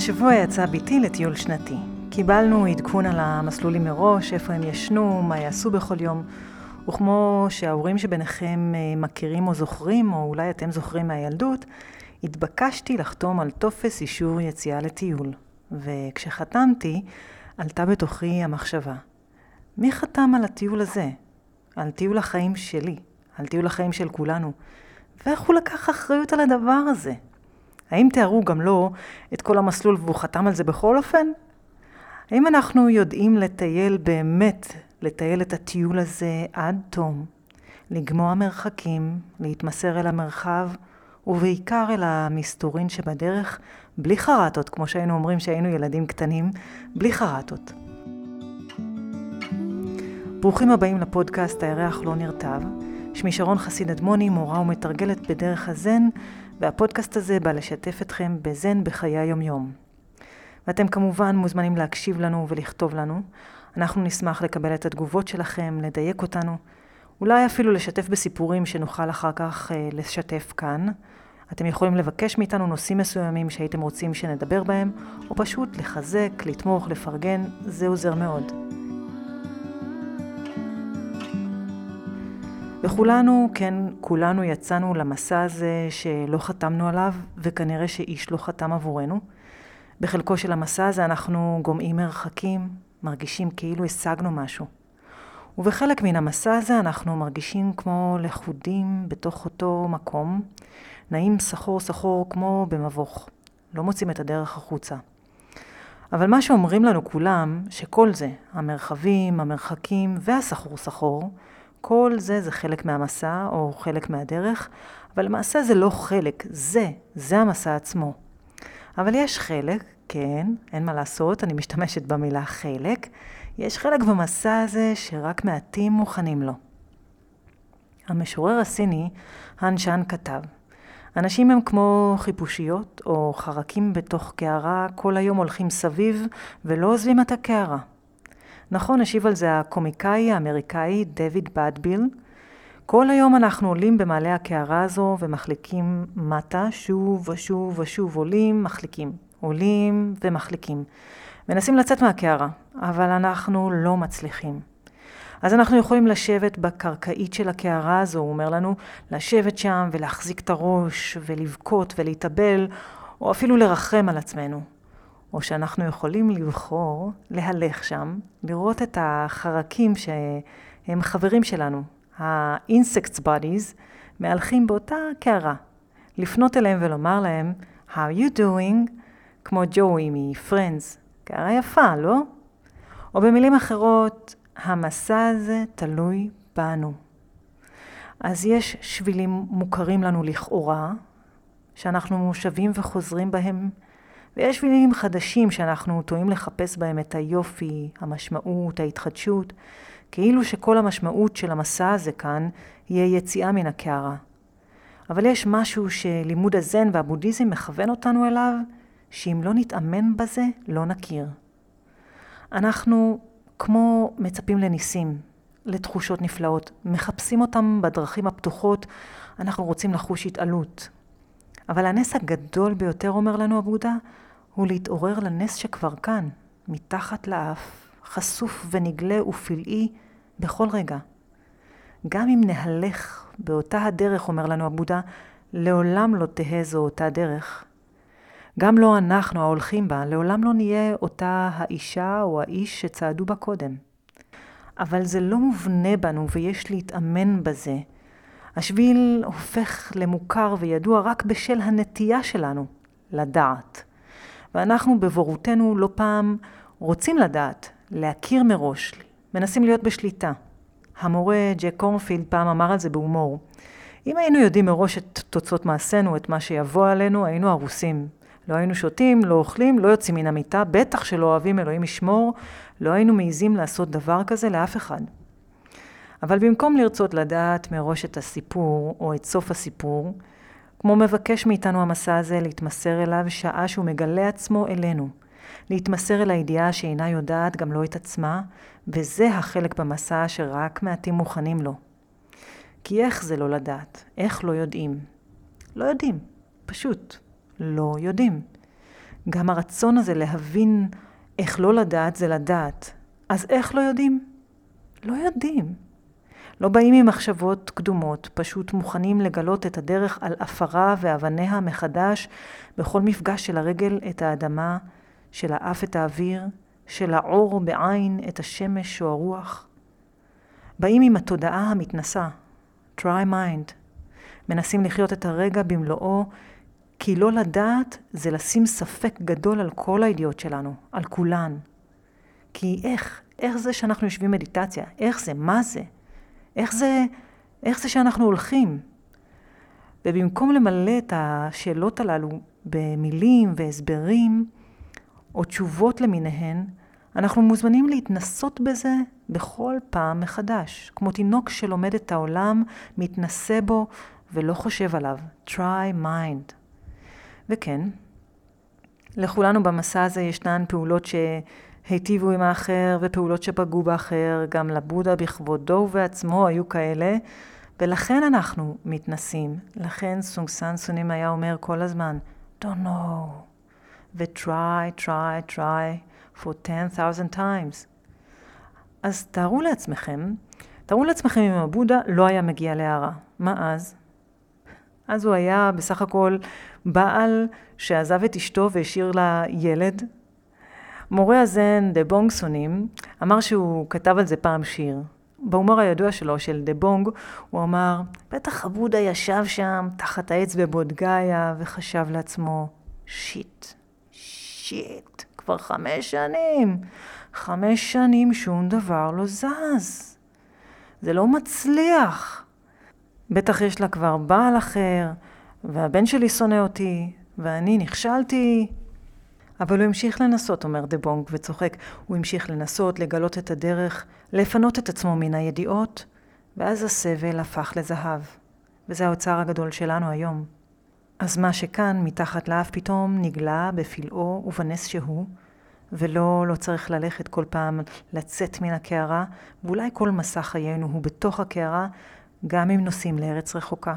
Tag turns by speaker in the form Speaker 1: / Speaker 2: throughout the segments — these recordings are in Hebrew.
Speaker 1: השבוע יצא ביתי לטיול שנתי. קיבלנו עדכון על המסלולים מראש, איפה הם ישנו, מה יעשו בכל יום, וכמו שההורים שביניכם אה, מכירים או זוכרים, או אולי אתם זוכרים מהילדות, התבקשתי לחתום על טופס אישור יציאה לטיול. וכשחתמתי, עלתה בתוכי המחשבה, מי חתם על הטיול הזה? על טיול החיים שלי, על טיול החיים של כולנו. ואיך הוא לקח אחריות על הדבר הזה? האם תיארו גם לו את כל המסלול והוא חתם על זה בכל אופן? האם אנחנו יודעים לטייל באמת, לטייל את הטיול הזה עד תום, לגמוע מרחקים, להתמסר אל המרחב, ובעיקר אל המסתורין שבדרך, בלי חרטות, כמו שהיינו אומרים שהיינו ילדים קטנים, בלי חרטות. ברוכים הבאים לפודקאסט הירח לא נרטב. שמי שרון חסיד אדמוני, מורה ומתרגלת בדרך הזן, והפודקאסט הזה בא לשתף אתכם בזן בחיי היומיום. ואתם כמובן מוזמנים להקשיב לנו ולכתוב לנו. אנחנו נשמח לקבל את התגובות שלכם, לדייק אותנו, אולי אפילו לשתף בסיפורים שנוכל אחר כך אה, לשתף כאן. אתם יכולים לבקש מאיתנו נושאים מסוימים שהייתם רוצים שנדבר בהם, או פשוט לחזק, לתמוך, לפרגן, זה עוזר מאוד. וכולנו, כן, כולנו יצאנו למסע הזה שלא חתמנו עליו, וכנראה שאיש לא חתם עבורנו. בחלקו של המסע הזה אנחנו גומעים מרחקים, מרגישים כאילו השגנו משהו. ובחלק מן המסע הזה אנחנו מרגישים כמו לכודים בתוך אותו מקום, נעים סחור סחור כמו במבוך. לא מוצאים את הדרך החוצה. אבל מה שאומרים לנו כולם, שכל זה, המרחבים, המרחקים והסחור סחור, כל זה זה חלק מהמסע או חלק מהדרך, אבל למעשה זה לא חלק, זה, זה המסע עצמו. אבל יש חלק, כן, אין מה לעשות, אני משתמשת במילה חלק, יש חלק במסע הזה שרק מעטים מוכנים לו. המשורר הסיני, האן שאן כתב, אנשים הם כמו חיפושיות או חרקים בתוך קערה, כל היום הולכים סביב ולא עוזבים את הקערה. נכון, השיב על זה הקומיקאי האמריקאי דויד בדביל. כל היום אנחנו עולים במעלה הקערה הזו ומחליקים מטה, שוב ושוב ושוב עולים, מחליקים. עולים ומחליקים. מנסים לצאת מהקערה, אבל אנחנו לא מצליחים. אז אנחנו יכולים לשבת בקרקעית של הקערה הזו, הוא אומר לנו, לשבת שם ולהחזיק את הראש ולבכות ולהתאבל, או אפילו לרחם על עצמנו. או שאנחנו יכולים לבחור להלך שם, לראות את החרקים שהם חברים שלנו, ה-insects bodies, מהלכים באותה קערה. לפנות אליהם ולומר להם, How you doing? כמו ג'וי מ-Friends. קערה יפה, לא? או במילים אחרות, המסע הזה תלוי בנו. אז יש שבילים מוכרים לנו לכאורה, שאנחנו שבים וחוזרים בהם ויש מילים חדשים שאנחנו טועים לחפש בהם את היופי, המשמעות, ההתחדשות, כאילו שכל המשמעות של המסע הזה כאן יהיה יציאה מן הקערה. אבל יש משהו שלימוד הזן והבודהיזם מכוון אותנו אליו, שאם לא נתאמן בזה, לא נכיר. אנחנו כמו מצפים לניסים, לתחושות נפלאות, מחפשים אותם בדרכים הפתוחות, אנחנו רוצים לחוש התעלות. אבל הנס הגדול ביותר, אומר לנו הבודה, הוא להתעורר לנס שכבר כאן, מתחת לאף, חשוף ונגלה ופלאי בכל רגע. גם אם נהלך באותה הדרך, אומר לנו הבודה, לעולם לא תהא זו אותה דרך. גם לא אנחנו ההולכים בה, לעולם לא נהיה אותה האישה או האיש שצעדו בה קודם. אבל זה לא מובנה בנו ויש להתאמן בזה. השביל הופך למוכר וידוע רק בשל הנטייה שלנו לדעת. ואנחנו בבורותנו לא פעם רוצים לדעת, להכיר מראש, מנסים להיות בשליטה. המורה ג'ק קורנפילד פעם אמר על זה בהומור. אם היינו יודעים מראש את תוצאות מעשינו, את מה שיבוא עלינו, היינו הרוסים. לא היינו שותים, לא אוכלים, לא יוצאים מן המיטה, בטח שלא אוהבים אלוהים ישמור, לא היינו מעיזים לעשות דבר כזה לאף אחד. אבל במקום לרצות לדעת מראש את הסיפור, או את סוף הסיפור, כמו מבקש מאיתנו המסע הזה להתמסר אליו שעה שהוא מגלה עצמו אלינו. להתמסר אל הידיעה שאינה יודעת גם לא את עצמה, וזה החלק במסע שרק מעטים מוכנים לו. כי איך זה לא לדעת? איך לא יודעים? לא יודעים, פשוט לא יודעים. גם הרצון הזה להבין איך לא לדעת זה לדעת. אז איך לא יודעים? לא יודעים. לא באים ממחשבות קדומות, פשוט מוכנים לגלות את הדרך על עפרה ואבניה מחדש בכל מפגש של הרגל את האדמה, של האף את האוויר, של העור בעין את השמש או הרוח. באים עם התודעה המתנסה, try mind, מנסים לחיות את הרגע במלואו, כי לא לדעת זה לשים ספק גדול על כל הידיעות שלנו, על כולן. כי איך, איך זה שאנחנו יושבים מדיטציה? איך זה? מה זה? איך זה, איך זה שאנחנו הולכים? ובמקום למלא את השאלות הללו במילים והסברים, או תשובות למיניהן, אנחנו מוזמנים להתנסות בזה בכל פעם מחדש, כמו תינוק שלומד את העולם, מתנסה בו ולא חושב עליו. try mind. וכן, לכולנו במסע הזה ישנן פעולות שהיטיבו עם האחר ופעולות שפגעו באחר, גם לבודה בכבודו ובעצמו היו כאלה, ולכן אנחנו מתנסים. לכן סונגסן סונים היה אומר כל הזמן, don't know, ו-try, try, try for 10,000 times. אז תארו לעצמכם, תארו לעצמכם אם הבודה לא היה מגיע להערה. מה אז? אז הוא היה בסך הכל בעל שעזב את אשתו והשאיר לה ילד. מורה הזן דה בונג סונים אמר שהוא כתב על זה פעם שיר. בהומור הידוע שלו, של דה בונג, הוא אמר, בטח הבודה ישב שם תחת העץ בבודגאיה וחשב לעצמו, שיט, שיט, כבר חמש שנים, חמש שנים שום דבר לא זז. זה לא מצליח. בטח יש לה כבר בעל אחר, והבן שלי שונא אותי, ואני נכשלתי. אבל הוא המשיך לנסות, אומר דה בונג וצוחק. הוא המשיך לנסות, לגלות את הדרך, לפנות את עצמו מן הידיעות, ואז הסבל הפך לזהב. וזה האוצר הגדול שלנו היום. אז מה שכאן, מתחת לאף, פתאום נגלה בפלאו ובנס שהוא, ולא, לא צריך ללכת כל פעם לצאת מן הקערה, ואולי כל מסע חיינו הוא בתוך הקערה, גם אם נוסעים לארץ רחוקה.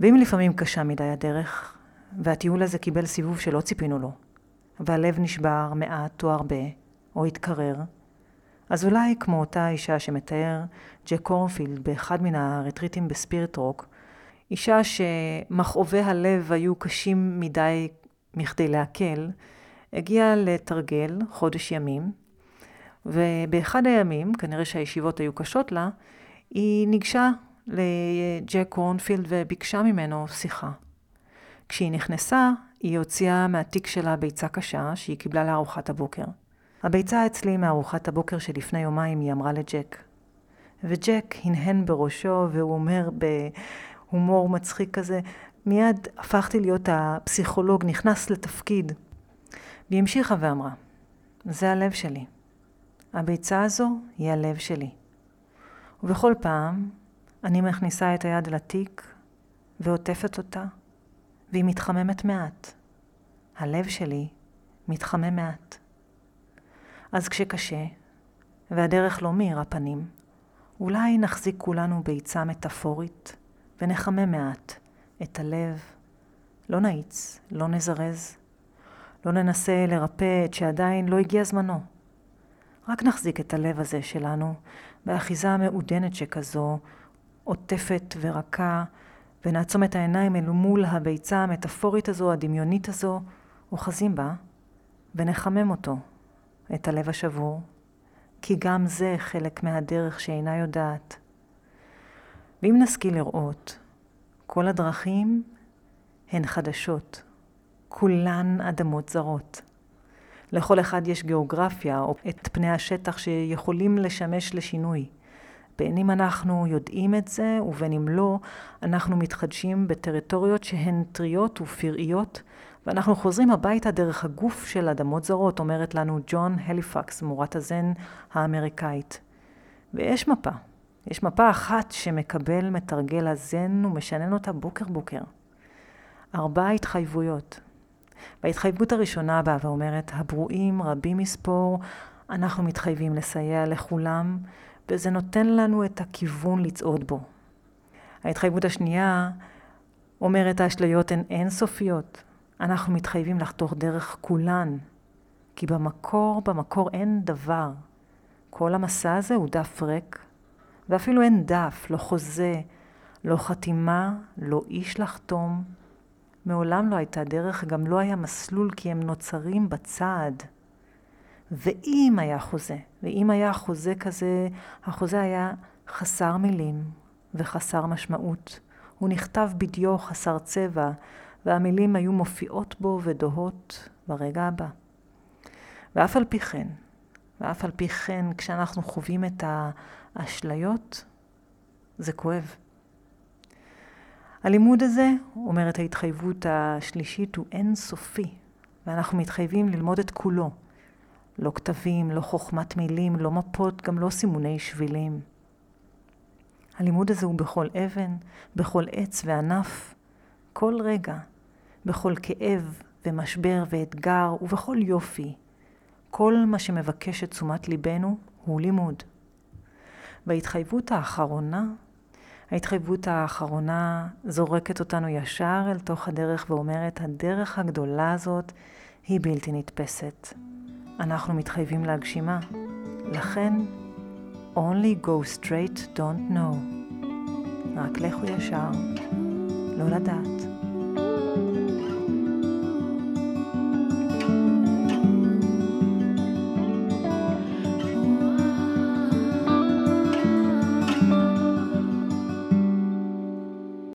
Speaker 1: ואם לפעמים קשה מדי הדרך, והטיול הזה קיבל סיבוב שלא ציפינו לו, והלב נשבר מעט או הרבה, או התקרר, אז אולי כמו אותה אישה שמתאר ג'ק קורנפילד באחד מן הרטריטים בספיריט רוק, אישה שמכאובי הלב היו קשים מדי מכדי להקל, הגיעה לתרגל חודש ימים, ובאחד הימים, כנראה שהישיבות היו קשות לה, היא ניגשה לג'ק קורנפילד וביקשה ממנו שיחה. כשהיא נכנסה, היא הוציאה מהתיק שלה ביצה קשה שהיא קיבלה לארוחת הבוקר. הביצה אצלי מארוחת הבוקר שלפני יומיים, היא אמרה לג'ק. וג'ק הנהן בראשו והוא אומר בהומור מצחיק כזה, מיד הפכתי להיות הפסיכולוג, נכנס לתפקיד. והיא המשיכה ואמרה, זה הלב שלי. הביצה הזו היא הלב שלי. ובכל פעם אני מכניסה את היד לתיק ועוטפת אותה, והיא מתחממת מעט. הלב שלי מתחמם מעט. אז כשקשה, והדרך לא מאיר הפנים, אולי נחזיק כולנו ביצה מטאפורית ונחמם מעט את הלב. לא נאיץ, לא נזרז, לא ננסה לרפא את שעדיין לא הגיע זמנו. רק נחזיק את הלב הזה שלנו באחיזה מעודנת שכזו, עוטפת ורכה, ונעצום את העיניים אל מול הביצה המטאפורית הזו, הדמיונית הזו, אוחזים בה, ונחמם אותו, את הלב השבור, כי גם זה חלק מהדרך שאינה יודעת. ואם נשכיל לראות, כל הדרכים הן חדשות, כולן אדמות זרות. לכל אחד יש גיאוגרפיה או את פני השטח שיכולים לשמש לשינוי. בין אם אנחנו יודעים את זה ובין אם לא, אנחנו מתחדשים בטריטוריות שהן טריות ופראיות, ואנחנו חוזרים הביתה דרך הגוף של אדמות זרות, אומרת לנו ג'ון הליפקס, מורת הזן האמריקאית. ויש מפה. יש מפה אחת שמקבל מתרגל הזן ומשנן אותה בוקר בוקר. ארבע התחייבויות. וההתחייבות הראשונה באה ואומרת, הברואים רבים מספור, אנחנו מתחייבים לסייע לכולם, וזה נותן לנו את הכיוון לצעוד בו. ההתחייבות השנייה אומרת, האשליות הן אינסופיות. אנחנו מתחייבים לחתור דרך כולן, כי במקור, במקור אין דבר. כל המסע הזה הוא דף ריק, ואפילו אין דף, לא חוזה, לא חתימה, לא איש לחתום. מעולם לא הייתה דרך, גם לא היה מסלול, כי הם נוצרים בצעד. ואם היה חוזה, ואם היה חוזה כזה, החוזה היה חסר מילים וחסר משמעות. הוא נכתב בדיו חסר צבע, והמילים היו מופיעות בו ודוהות ברגע הבא. ואף על פי כן, ואף על פי כן, כשאנחנו חווים את האשליות, זה כואב. הלימוד הזה, אומרת ההתחייבות השלישית, הוא אינסופי, ואנחנו מתחייבים ללמוד את כולו. לא כתבים, לא חוכמת מילים, לא מפות, גם לא סימוני שבילים. הלימוד הזה הוא בכל אבן, בכל עץ וענף, כל רגע, בכל כאב ומשבר ואתגר ובכל יופי. כל מה שמבקש את תשומת ליבנו הוא לימוד. בהתחייבות האחרונה, ההתחייבות האחרונה זורקת אותנו ישר אל תוך הדרך ואומרת, הדרך הגדולה הזאת היא בלתי נתפסת. אנחנו מתחייבים להגשימה. לכן, only go straight, don't know. רק לכו ישר, לא לדעת.